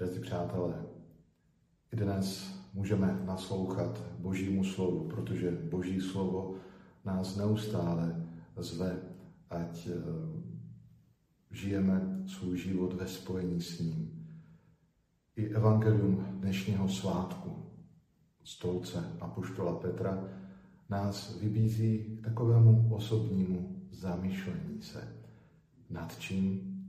Drazí přátelé, i dnes můžeme naslouchat Božímu slovu, protože Boží slovo nás neustále zve, ať eh, žijeme svůj život ve spojení s ním. I evangelium dnešního svátku, stolce Apoštola Petra, nás vybízí k takovému osobnímu zamýšlení se nad čím.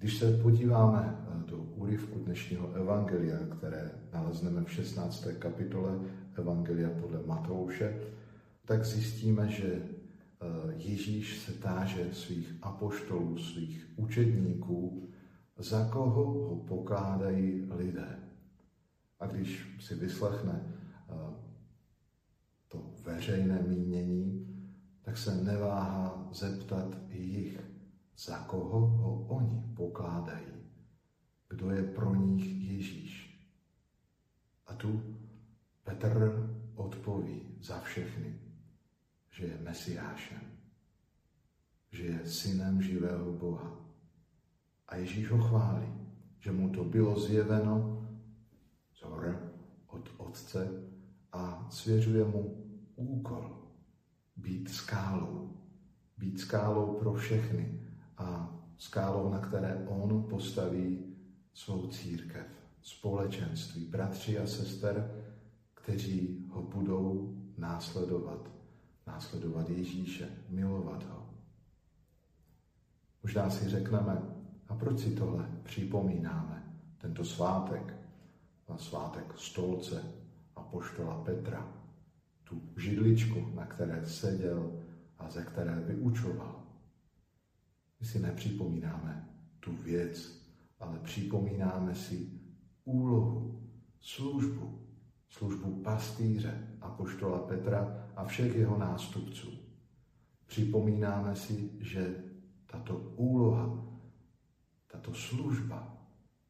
Když se podíváme eh, do úryvku dnešního evangelia, které nalezneme v 16. kapitole Evangelia podle Matouše, tak zjistíme, že eh, Ježíš se táže svých apoštolů, svých učedníků, za koho ho pokládají lidé. A když si vyslechne eh, to veřejné mínění, tak se neváhá zeptat jich, za koho ho oni pokládají, kdo je pro nich Ježíš. A tu Petr odpoví za všechny, že je Mesiášem, že je synem živého Boha. A Ježíš ho chválí, že mu to bylo zjeveno z od Otce a svěřuje mu úkol být skálou. Být skálou pro všechny a skálou, na které on postaví svou církev, společenství, bratři a sester, kteří ho budou následovat, následovat Ježíše, milovat ho. Možná si řekneme, a proč si tohle připomínáme, tento svátek, na svátek stolce a poštola Petra, tu židličku, na které seděl a ze které vyučoval. My si nepřipomínáme tu věc, ale připomínáme si úlohu, službu, službu pastýře a poštola Petra a všech jeho nástupců. Připomínáme si, že tato úloha, tato služba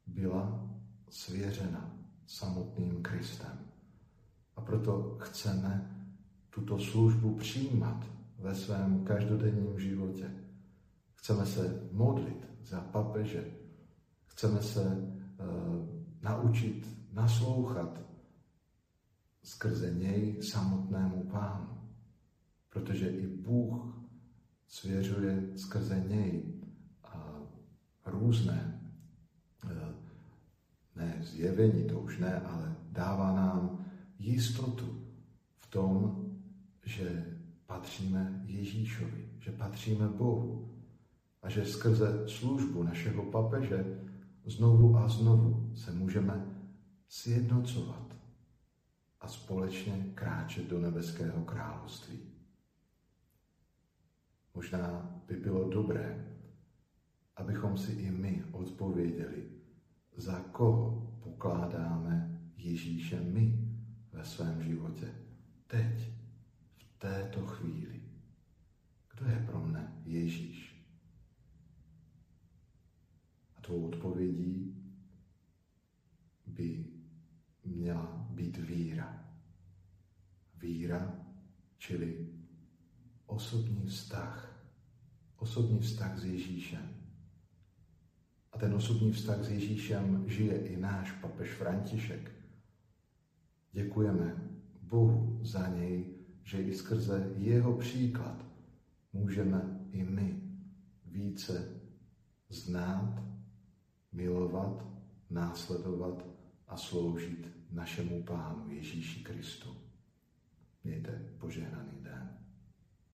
byla svěřena samotným Kristem. A proto chceme tuto službu přijímat ve svém každodenním životě. Chceme se modlit za papeže. Chceme se uh, naučit naslouchat skrze něj samotnému pánu. Protože i Bůh svěřuje skrze něj uh, různé, uh, ne zjevení, to už ne, ale dává nám jistotu v tom, že patříme Ježíšovi, že patříme Bohu a že skrze službu našeho papeže znovu a znovu se můžeme sjednocovat a společně kráčet do nebeského království. Možná by bylo dobré, abychom si i my odpověděli, za koho pokládáme Ježíše my ve svém životě. Teď, v této chvíli. Kdo je pro mne Ježíš? A tvou odpovědí by měla být víra. Víra, čili osobní vztah. Osobní vztah s Ježíšem. A ten osobní vztah s Ježíšem žije i náš papež František. Děkujeme Bohu za něj, že i skrze jeho příklad můžeme i my více znát, milovat, následovat a sloužit našemu Pánu Ježíši Kristu. Mějte požehnaný den.